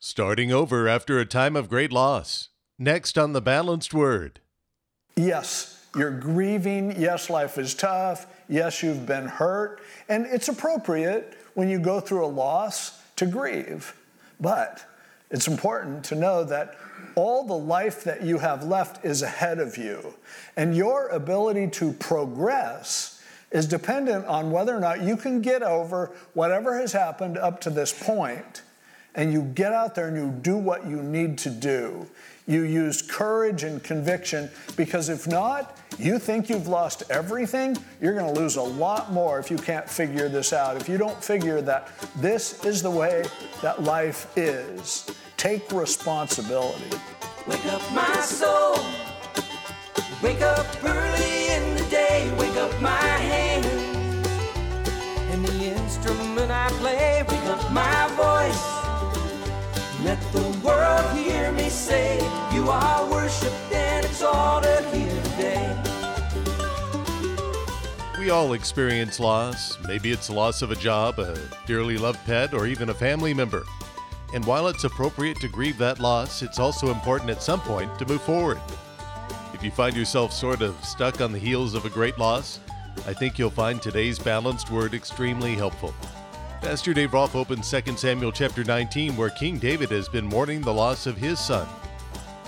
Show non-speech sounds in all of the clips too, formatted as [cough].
Starting over after a time of great loss. Next on the Balanced Word. Yes, you're grieving. Yes, life is tough. Yes, you've been hurt. And it's appropriate when you go through a loss to grieve. But it's important to know that all the life that you have left is ahead of you. And your ability to progress is dependent on whether or not you can get over whatever has happened up to this point and you get out there and you do what you need to do. You use courage and conviction because if not, you think you've lost everything, you're going to lose a lot more if you can't figure this out. If you don't figure that this is the way that life is, take responsibility. Wake up, my soul. Wake up early in the day. Wake up my hands. And the instrument I play. Wake up my voice. Let the world hear me say, You are worshiped and today. We all experience loss. Maybe it's the loss of a job, a dearly loved pet, or even a family member. And while it's appropriate to grieve that loss, it's also important at some point to move forward. If you find yourself sort of stuck on the heels of a great loss, I think you'll find today's balanced word extremely helpful. Pastor Dave Rolfe opens 2 Samuel chapter 19, where King David has been mourning the loss of his son.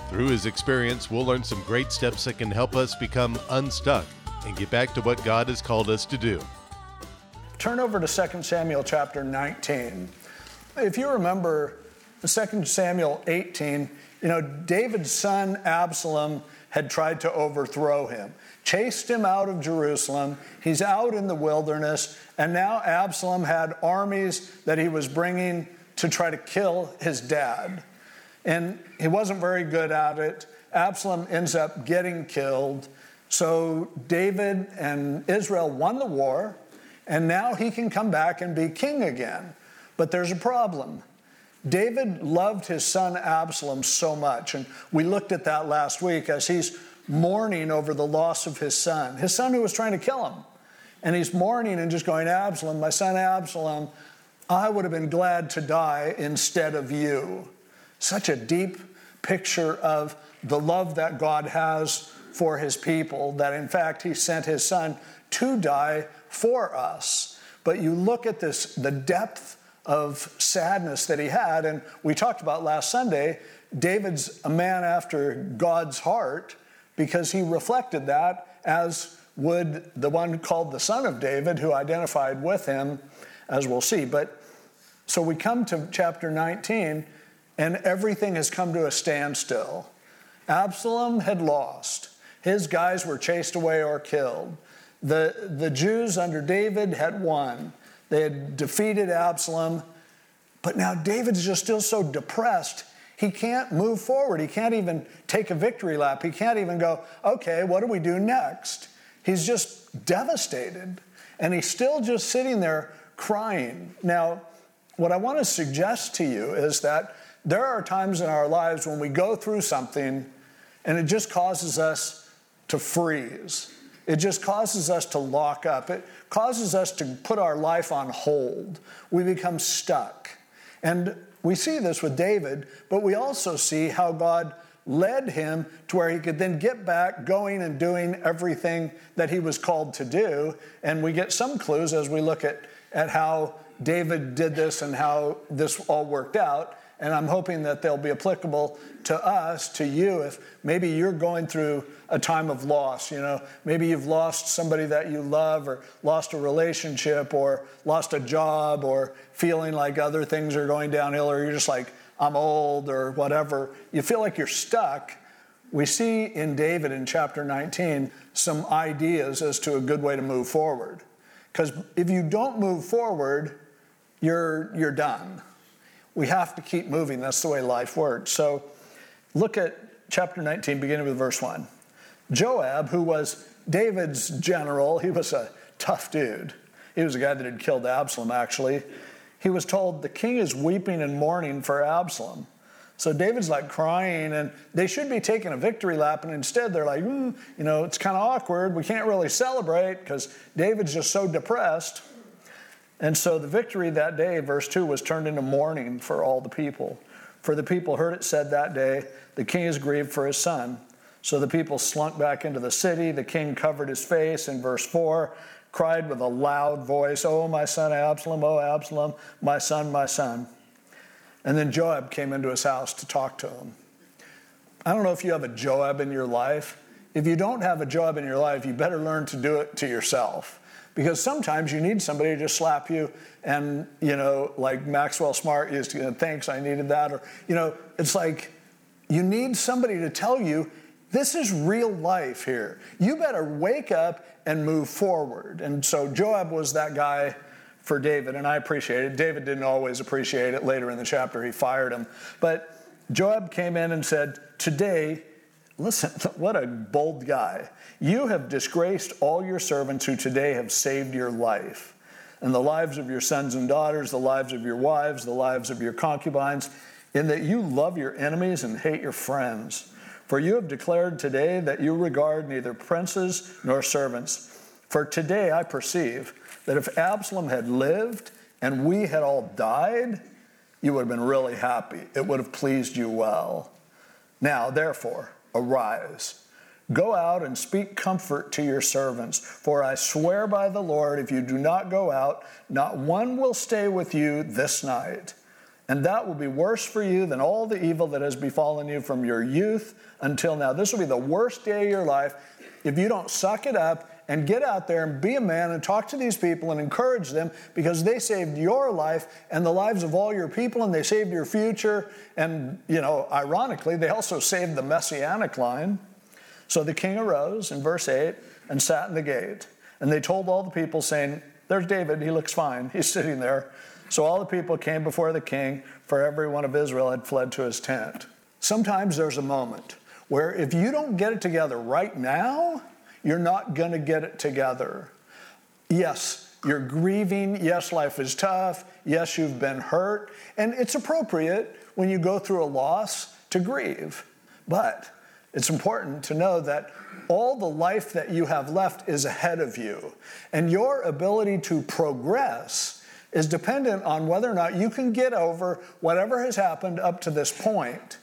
Through his experience, we'll learn some great steps that can help us become unstuck and get back to what God has called us to do. Turn over to 2 Samuel chapter 19. If you remember 2 Samuel 18, you know, David's son Absalom had tried to overthrow him, chased him out of Jerusalem. He's out in the wilderness, and now Absalom had armies that he was bringing to try to kill his dad. And he wasn't very good at it. Absalom ends up getting killed. So David and Israel won the war, and now he can come back and be king again. But there's a problem. David loved his son Absalom so much, and we looked at that last week as he's mourning over the loss of his son, his son who was trying to kill him. And he's mourning and just going, Absalom, my son Absalom, I would have been glad to die instead of you. Such a deep picture of the love that God has for his people, that in fact he sent his son to die for us. But you look at this, the depth of sadness that he had, and we talked about last Sunday, David's a man after God's heart because he reflected that as would the one called the son of David, who identified with him, as we'll see. But so we come to chapter 19, and everything has come to a standstill. Absalom had lost, his guys were chased away or killed. The, the Jews under David had won, they had defeated Absalom. But now David's just still so depressed he can't move forward. He can't even take a victory lap. He can't even go, okay, what do we do next? He's just devastated. And he's still just sitting there crying. Now, what I want to suggest to you is that there are times in our lives when we go through something and it just causes us to freeze. It just causes us to lock up. It causes us to put our life on hold. We become stuck. And we see this with David, but we also see how God led him to where he could then get back going and doing everything that he was called to do. And we get some clues as we look at, at how David did this and how this all worked out. And I'm hoping that they'll be applicable to us, to you, if maybe you're going through a time of loss. You know, maybe you've lost somebody that you love, or lost a relationship, or lost a job, or feeling like other things are going downhill, or you're just like, I'm old or whatever, you feel like you're stuck, we see in David in chapter 19 some ideas as to a good way to move forward. Because if you don't move forward, you're, you're done. We have to keep moving. That's the way life works. So look at chapter 19, beginning with verse 1. Joab, who was David's general, he was a tough dude. He was a guy that had killed Absalom, actually he was told, The king is weeping and mourning for Absalom. So David's like crying, and they should be taking a victory lap, and instead they're like, mm, you know, it's kind of awkward. We can't really celebrate because David's just so depressed. And so the victory that day, verse 2, was turned into mourning for all the people. For the people heard it said that day, The king is grieved for his son. So the people slunk back into the city. The king covered his face in verse 4, cried with a loud voice, Oh, my son Absalom, oh, Absalom, my son, my son. And then Joab came into his house to talk to him. I don't know if you have a Joab in your life. If you don't have a Joab in your life, you better learn to do it to yourself. Because sometimes you need somebody to slap you and, you know, like Maxwell Smart used to, thanks, I needed that. Or, you know, it's like you need somebody to tell you, this is real life here. You better wake up and move forward. And so Joab was that guy for David, and I appreciate it. David didn't always appreciate it. Later in the chapter, he fired him. But Joab came in and said, Today, listen, [laughs] what a bold guy. You have disgraced all your servants who today have saved your life, and the lives of your sons and daughters, the lives of your wives, the lives of your concubines, in that you love your enemies and hate your friends. For you have declared today that you regard neither princes nor servants. For today I perceive that if Absalom had lived and we had all died, you would have been really happy. It would have pleased you well. Now, therefore, arise. Go out and speak comfort to your servants, for I swear by the Lord, if you do not go out, not one will stay with you this night. And that will be worse for you than all the evil that has befallen you from your youth until now. This will be the worst day of your life if you don't suck it up and get out there and be a man and talk to these people and encourage them because they saved your life and the lives of all your people and they saved your future. And, you know, ironically, they also saved the messianic line. So the king arose in verse 8 and sat in the gate. And they told all the people, saying, There's David, he looks fine, he's sitting there. So all the people came before the king, for every one of Israel had fled to his tent. Sometimes there's a moment where if you don't get it together right now, you're not going to get it together. Yes, you're grieving. Yes, life is tough. Yes, you've been hurt. And it's appropriate when you go through a loss to grieve. But it's important to know that all the life that you have left is ahead of you. And your ability to progress is dependent on whether or not you can get over whatever has happened up to this point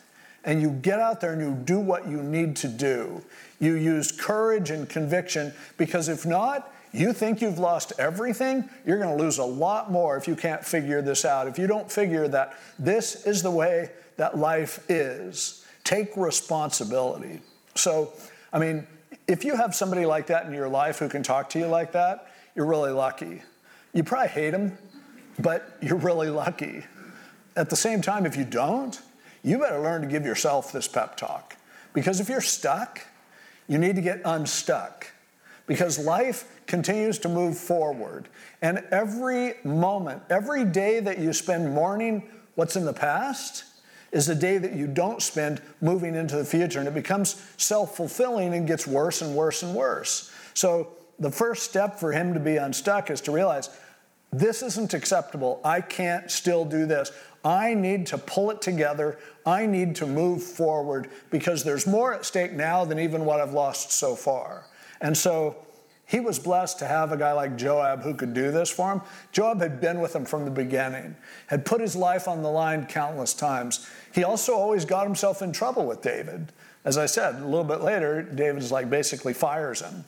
and you get out there and you do what you need to do. You use courage and conviction because if not, you think you've lost everything, you're going to lose a lot more if you can't figure this out. If you don't figure that this is the way that life is, take responsibility. So, I mean, if you have somebody like that in your life who can talk to you like that, you're really lucky. You probably hate them, but you're really lucky. At the same time, if you don't, you better learn to give yourself this pep talk. Because if you're stuck, you need to get unstuck. Because life continues to move forward. And every moment, every day that you spend mourning what's in the past, is a day that you don't spend moving into the future. And it becomes self fulfilling and gets worse and worse and worse. So, the first step for him to be unstuck is to realize this isn't acceptable. I can't still do this. I need to pull it together. I need to move forward because there's more at stake now than even what I've lost so far. And so he was blessed to have a guy like Joab who could do this for him. Joab had been with him from the beginning, had put his life on the line countless times. He also always got himself in trouble with David. As I said, a little bit later, David's like basically fires him.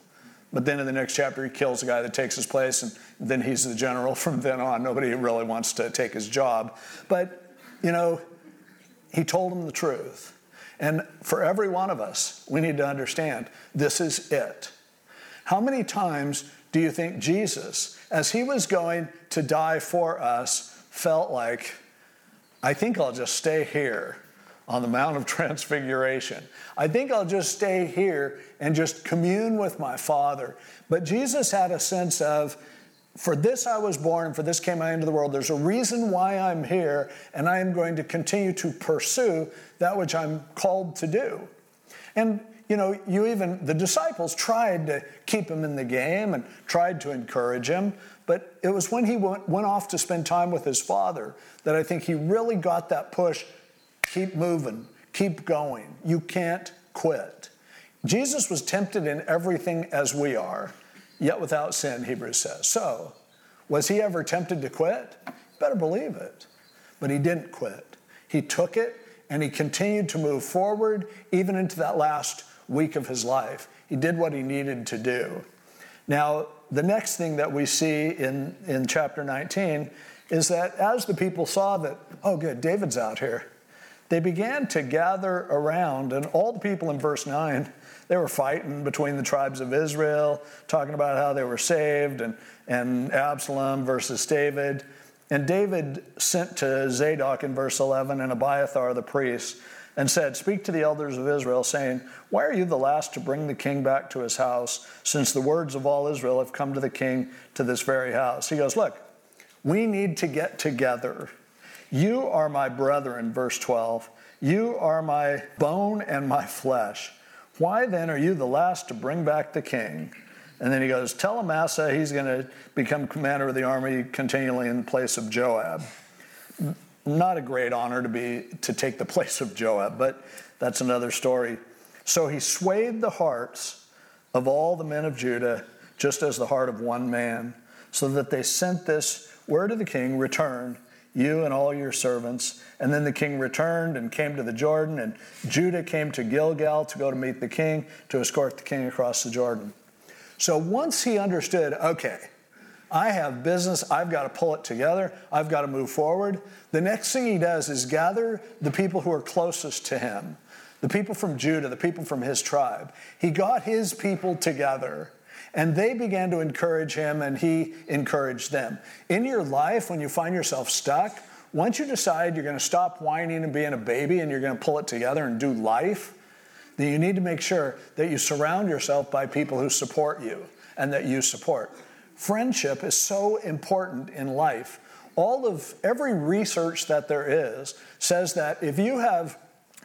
But then in the next chapter, he kills the guy that takes his place, and then he's the general from then on. Nobody really wants to take his job. But, you know, he told him the truth. And for every one of us, we need to understand this is it. How many times do you think Jesus, as he was going to die for us, felt like, I think I'll just stay here on the Mount of [laughs] Transfiguration. I think I'll just stay here and just commune with my Father. But Jesus had a sense of, for this I was born, for this came I into the world. There's a reason why I'm here, and I am going to continue to pursue that which I'm called to do. And you know, you even, the disciples tried to keep him in the game and tried to encourage him, but it was when he went, went off to spend time with his father that I think he really got that push Keep moving, keep going. You can't quit. Jesus was tempted in everything as we are, yet without sin, Hebrews says. So, Was he ever tempted to quit? Better believe it. But he didn't quit. He took it and he continued to move forward even into that last week of his life. He did what he needed to do. Now, the next thing that we see in, in chapter 19 is that as the people saw that, oh, good, David's out here, they began to gather around, and all the people in verse 9, they were fighting between the tribes of Israel, talking about how they were saved, and, and Absalom versus David. And David sent to Zadok in verse 11 and Abiathar the priest and said, Speak to the elders of Israel, saying, Why are you the last to bring the king back to his house, since the words of all Israel have come to the king to this very house? He goes, Look, we need to get together. You are my brethren, verse 12. You are my bone and my flesh. Why then are you the last to bring back the king? And then he goes, Tell Amasa he's going to become commander of the army continually in the place of Joab. Not a great honor to be to take the [laughs] place of Joab, but that's another story. So he swayed the hearts of all the men of Judah, just as the heart of one man, so that they sent this word to the king, return, you and all your servants. And then the king returned and came to the Jordan, and Judah came to Gilgal to go to meet the king, to escort the king across the Jordan. So once he understood, okay, I have business, I've got to pull it together, I've got to move forward, the next thing he does is gather the people who are closest to him, the people from Judah, the people from his tribe. He got his people together and they began to encourage him, and he encouraged them. In your life, when you find yourself stuck, once you decide you're going to stop whining and being a baby and you're going to pull it together and do life, then you need to make sure that you surround yourself by people who support you and that you support. Friendship is so important in life. All of every research that there is says that if you have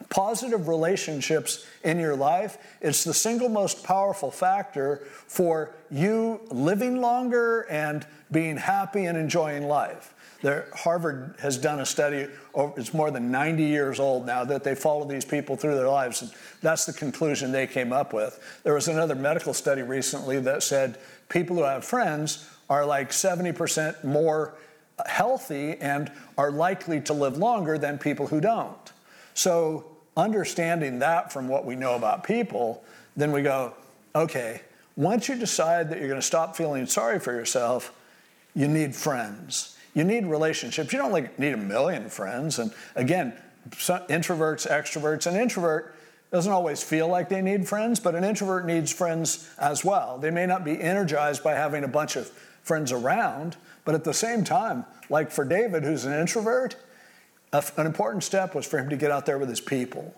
positive relationships in your life, it's the single most powerful factor for you living longer and being happy and enjoying life. There, Harvard has done a study, oh, it's more than 90 years old now, that they follow these people through their lives. And that's the conclusion they came up with. There was another medical study recently that said people who have friends are like 70% more healthy and are likely to live longer than people who don't. So, understanding that from what we know about people, then we go, okay, once you decide that you're going to stop feeling sorry for yourself, you need friends. You need relationships. You don't like need a million friends. And again, introverts, extroverts, an introvert doesn't always feel like they need friends, but an introvert needs friends as well. They may not be energized by having a bunch of friends around, but at the same time, like for David, who's an introvert, an important step was for him to get out there with his people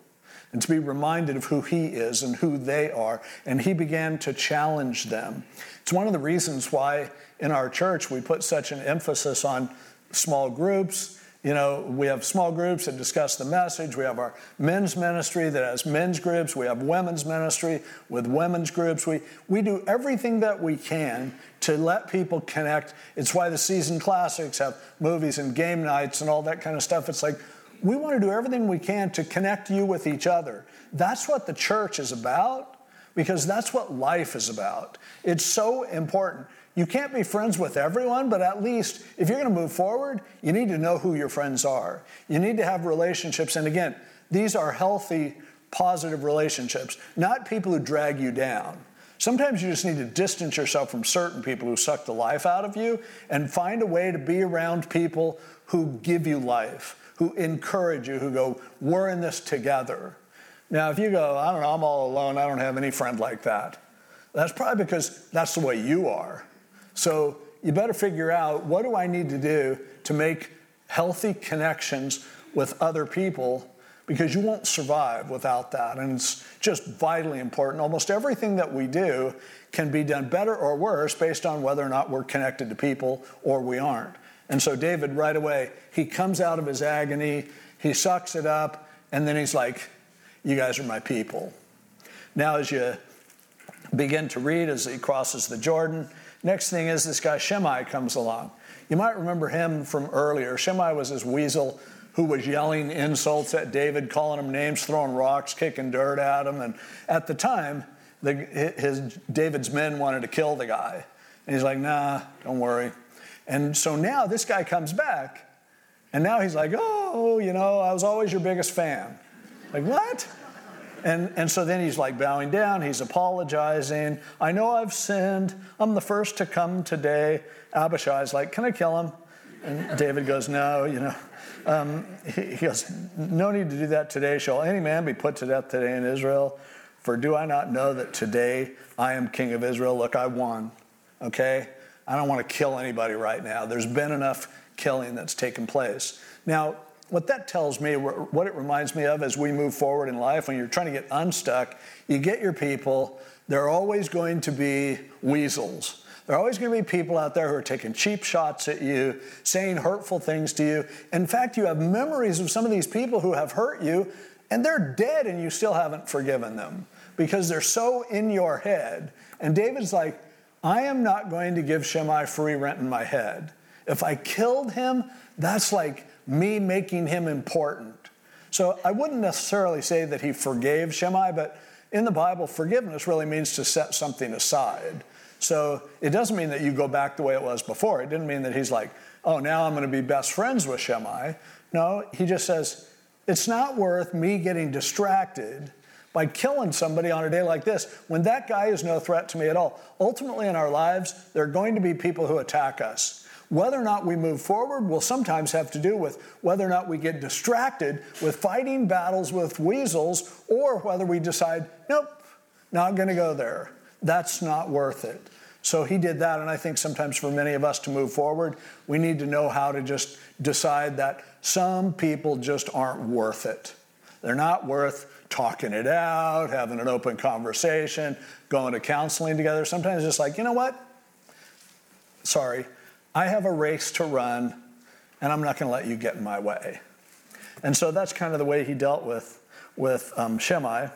and to be reminded of who he is and who they are. And he began to challenge them. It's one of the reasons why in our church we put such an emphasis on small groups you know, we have small groups that discuss the message. We have our men's ministry that has men's groups. We have women's ministry with women's groups. We, we do everything that we can to let people connect. It's why the season classics have movies and game nights and all that kind of stuff. It's like we want to do everything we can to connect you with each other. That's what the church is about because that's what life is about. It's so important. You can't be friends with everyone, but at least if you're going to move forward, you need to know who your friends are. You need to have relationships. And again, these are healthy, positive relationships, not people who drag you down. Sometimes you just need to distance yourself from certain people who suck the life out of you and find a way to be around people who give you life, who encourage you, who go, We're in this together. Now, if you go, I don't know, I'm all alone, I don't have any friend like that, that's probably because that's the way you are. So you better figure out what do I need to do to make healthy connections with other people because you won't survive without that. And it's just vitally important. Almost everything that we do can be done better or worse based on whether or not we're connected to people or we aren't. And so David, right away, he comes out of his agony, he sucks it up, and then he's like, You guys are my people. Now, as you begin to read as he crosses the Jordan, Next thing is this guy Shimei comes along. You might remember him from earlier. Shimei was this weasel who was yelling insults at David, calling him names, throwing rocks, kicking dirt at him. And at the time, the, his, David's men wanted to kill the guy. And he's like, nah, don't worry. And so now this guy comes back, and now he's like, oh, you know, I was always your biggest fan. Like, what? And, and so then he's like bowing down, he's apologizing. I know I've sinned. I'm the first to come today. Abishai's like, Can I kill him? And David goes, No, you know. Um, he, he goes, No need to do that today. Shall any man be put to death today in Israel? For do I not know that today I am king of Israel? Look, I won. Okay? I don't want to kill anybody right now. There's been enough killing that's taken place. Now, what that tells me, what it reminds me of as we move forward in life, when you're trying to get unstuck, you get your people, there are always going to be weasels. There are always going to be people out there who are taking cheap shots at you, saying hurtful things to you. In fact, you have memories of some of these people who have hurt you, and they're dead, and you still haven't forgiven them because they're so in your head. And David's like, I am not going to give Shimei free rent in my head. If I killed him, that's like me making him important. So I wouldn't necessarily say that he forgave Shimei, but in the Bible, forgiveness really means to set something aside. So it doesn't mean that you go back the way it was before. It didn't mean that he's like, oh, now I'm going to be best friends with Shimei. No, he just says, it's not worth me getting distracted by killing somebody on a day like this when that guy is no threat to me at all. Ultimately, in our lives, there are going to be people who attack us. Whether or not we move forward will sometimes have to do with whether or not we get distracted with fighting battles with weasels or whether we decide, nope, not going to go there. That's not worth it. So he did that, and I think sometimes for many of us to move forward, we need to know how to just decide that some people just aren't worth it. They're not worth talking it out, having an open conversation, going to counseling together. Sometimes it's just like, you know what? Sorry, I have a race to run, and I'm not going to let you get in my way. And so that's kind of the way he dealt with, with um, Shimei.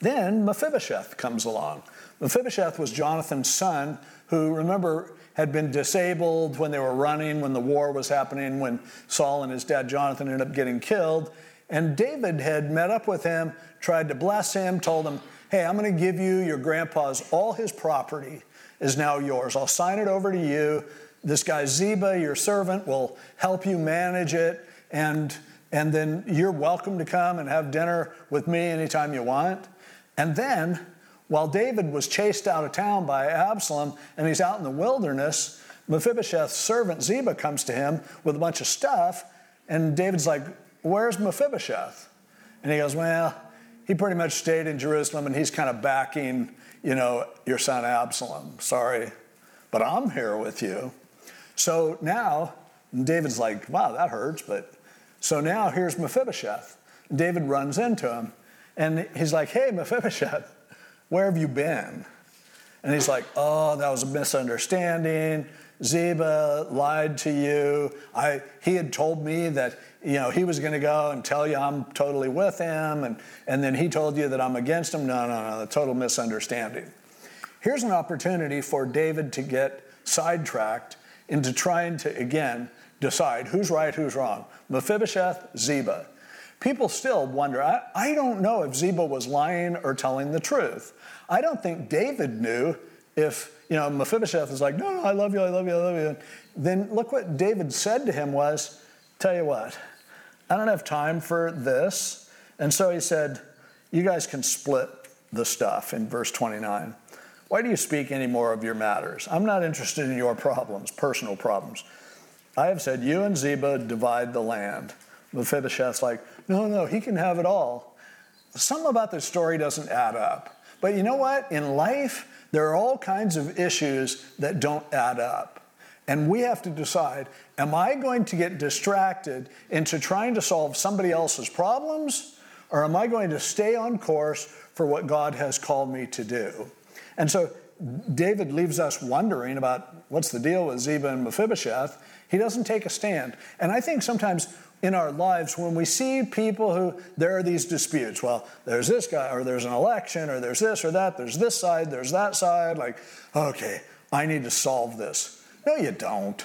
Then Mephibosheth comes along. Mephibosheth was Jonathan's son, who, remember, had been disabled when they were running, when the war was happening, when Saul and his dad Jonathan ended up getting killed. And David had met up with him, tried to bless him, told him, Hey, I'm going to give you your grandpa's, all his property is now yours. I'll sign it over to you this guy Ziba, your servant, will help you manage it, and, and then you're welcome to come and have dinner with me anytime you want. And then, while David was chased out of town by Absalom and he's out in the wilderness, Mephibosheth's servant Ziba comes to him with a bunch of stuff, and David's like, Where's Mephibosheth? And he goes, Well, he pretty much stayed in Jerusalem and he's kind of backing, you know, your son Absalom. Sorry, but I'm here with you. So now, David's like, wow, that hurts. But so now here's Mephibosheth. David runs into him and he's like, hey, Mephibosheth, where have you been? And he's like, oh, that was a misunderstanding. Ziba lied to you. I, he had told me that you know he was going to go and tell you I'm totally with him, and, and then he told you that I'm against him. No, no, no, a total misunderstanding. Here's an opportunity for David to get sidetracked into trying to, again, decide who's right, who's wrong. Mephibosheth, Ziba. People still wonder, I, I don't know if Ziba was lying or telling the truth. I don't think David knew if, you know, Mephibosheth is like, no, no, I love you, I love you, I love you. Then look what David said to him was, tell you what, I don't have time for this. And so he said, you guys can split the stuff in verse 29. Why do you speak any more of your matters? I'm not interested in your problems, personal problems. I have said, You and Ziba divide the land. Mephibosheth's like, No, no, he can have it all. Something about this story doesn't add up. But you know what? In life, there are all kinds of issues that don't add up. And we have to decide am I going to get distracted into trying to solve somebody else's problems, or am I going to stay on course for what God has called me to do? And so David leaves us wondering about what's the deal with Ziba and Mephibosheth. He doesn't take a stand. And I think sometimes in our lives, when we see people who there are these disputes, well, there's this guy, or there's an election, or there's this or that, there's this side, there's that side, like, okay, I need to solve this. No, you don't.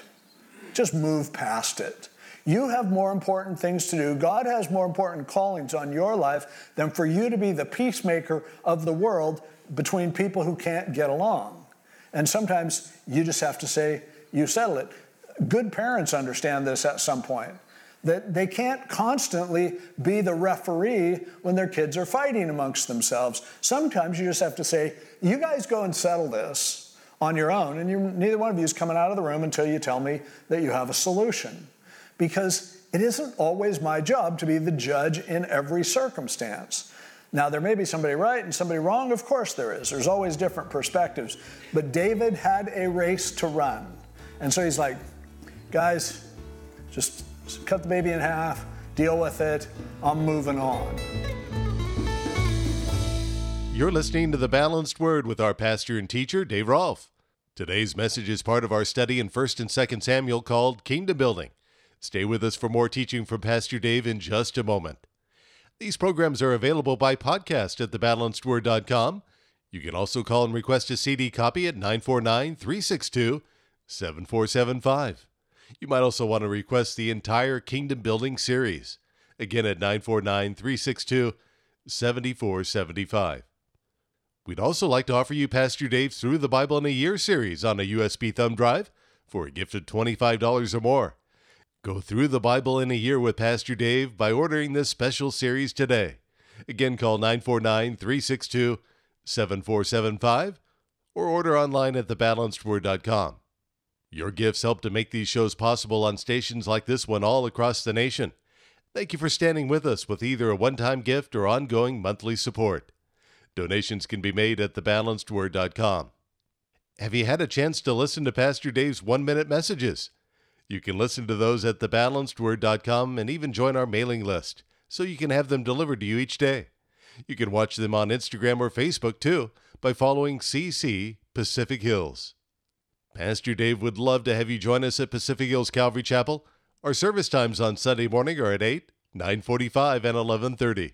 Just move past it. You have more important things to do. God has more important callings on your life than for you to be the peacemaker of the world between people who can't get along. And sometimes you just have to say, you settle it. good parents understand this at some point that they can't constantly be the referee when their kids are fighting amongst themselves. Sometimes you just have to say, You guys go and settle this on your own, and neither one of you is coming out of the room until you tell me that you have a solution. Because it isn't always my job to be the judge in every circumstance. Now, there may be somebody right and somebody wrong. Of course, there is. There's always different perspectives. But David had a race to run. And so he's like, guys, just cut the baby in half, deal with it. I'm moving on. You're listening to The Balanced Word with our pastor and teacher, Dave Rolfe. Today's message is part of our study in 1st and 2nd Samuel called Kingdom Building. Stay with us for more teaching from Pastor Dave in just a moment. These programs are available by podcast at thebalancedword.com. You can also call and request a CD copy at 949 362 7475. You might also want to request the entire Kingdom Building series, again at 949 362 7475. We'd also like to offer you Pastor Dave's Through the Bible in a Year series on a USB thumb drive for a gift of $25 or more. Go through the Bible in a year with Pastor Dave by ordering this special series today. Again, call 949 362 7475 or order online at thebalancedword.com. Your gifts help to make these shows possible on stations like this one all across the nation. Thank you for standing with us with either a one time gift or ongoing monthly support. Donations can be made at thebalancedword.com. Have you had a chance to listen to Pastor Dave's one minute messages? You can listen to those at thebalancedword.com and even join our mailing list so you can have them delivered to you each day. You can watch them on Instagram or Facebook too by following CC Pacific Hills. Pastor Dave would love to have you join us at Pacific Hills Calvary Chapel. Our service times on Sunday morning are at 8, 9:45 and 11:30.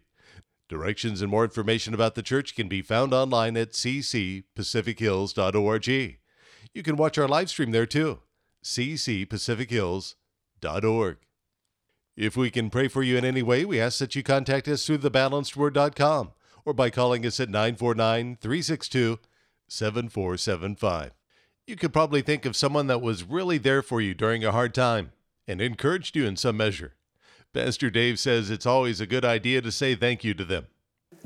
Directions and more information about the church can be found online at ccpacifichills.org. You can watch our live stream there too ccpacifichills.org. If we can pray for you in any way, we ask that you contact us through thebalancedword.com or by calling us at 949 362 7475. You could probably think of someone that was really there for you during a hard time and encouraged you in some measure. Pastor Dave says it's always a good idea to say thank you to them.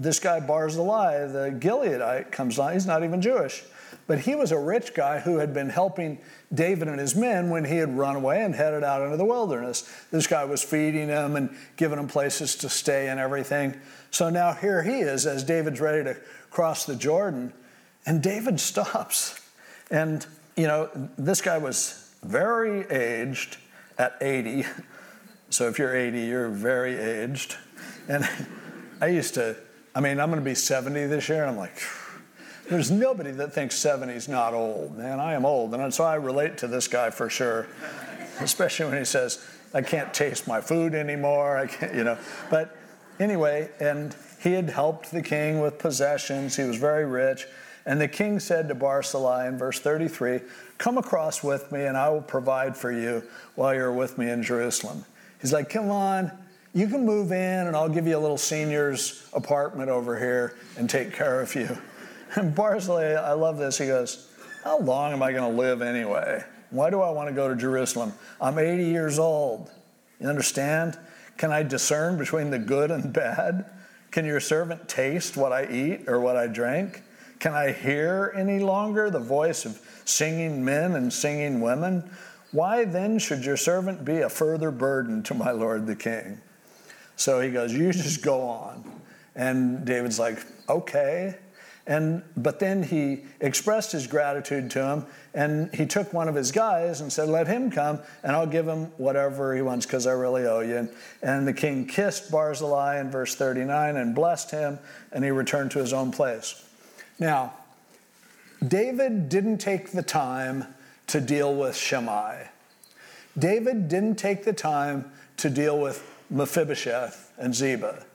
This guy Barzillai, the lie, the Gileadite, comes on. He's not even Jewish. But he was a rich guy who had been helping David and his men when he had run away and headed out into the wilderness. This guy was feeding them and giving them places to stay and everything. So now here he is as David's ready to cross the Jordan, and David [laughs] stops. And, you know, this guy was very aged at 80. [laughs] So if you're 80, you're very aged. And [laughs] I used to, I mean, I'm going to be 70 this year, and I'm like, there's nobody that thinks 70 is not old. Man, I am old. And so I relate to this guy for sure, especially when he says, I can't taste my food anymore. I can't, you know. But anyway, and he had helped the king with possessions. He was very rich. And the king said to Barzillai in verse 33, Come across with me, and I will provide for you while you're with me in Jerusalem. He's like, Come on, you can move in, and I'll give you a little senior's apartment over here and take care of you. [laughs] And Barzillai, I love this. He goes, How long am I going to live anyway? Why do I want to go to Jerusalem? I'm 80 years old. You understand? Can I discern between the good and bad? Can your servant taste what I eat or what I drink? Can I hear any longer the voice of singing men and singing women? Why then should your servant be a further burden to my lord the king? So he goes, You just go on. And David's like, Okay. And, but then he expressed his gratitude to him, and he took one of his guys and said, Let him come, and I'll give him whatever he wants because I really owe you. And, and the king kissed Barzillai in verse 39 and blessed him, and he returned to his own place. Now, David didn't take the time to deal with Shimei. David didn't take the time to deal with Mephibosheth and Ziba.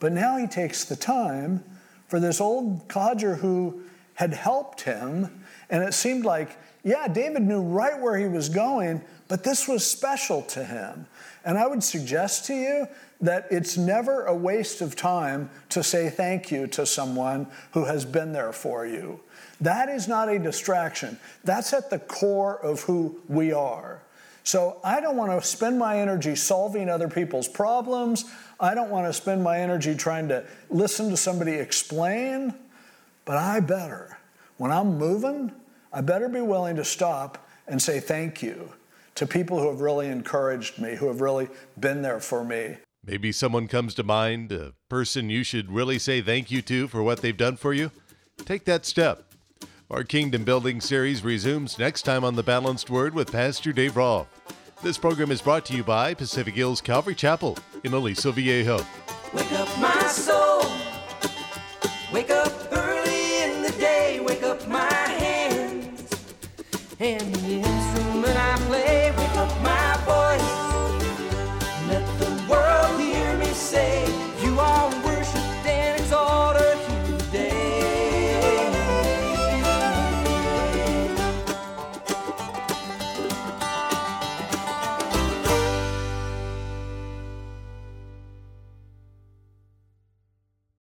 But now he takes the time for this old codger who had helped him. And it seemed like, yeah, David knew right where he was going, but this was special to him. And I would suggest to you that it's never a waste of time to say thank you to someone who has been there for you. That is not a distraction. That's at the core of who we are. So I don't want to spend my energy solving other people's problems. I don't want to spend my energy trying to listen to somebody explain. But I better, when I'm moving, I better be willing to stop and say thank you to people who have really encouraged me, who have really been there for me. Maybe someone comes to mind, a person you should really say thank you to for what they've done for you? Take that step. Our Kingdom Building series resumes next time on The Balanced Word with Pastor Dave Rolfe. This program is brought to you by Pacific Hills Calvary Chapel in Aliso Viejo. Wake up my soul. Wake up early in the day. Wake up my hands. And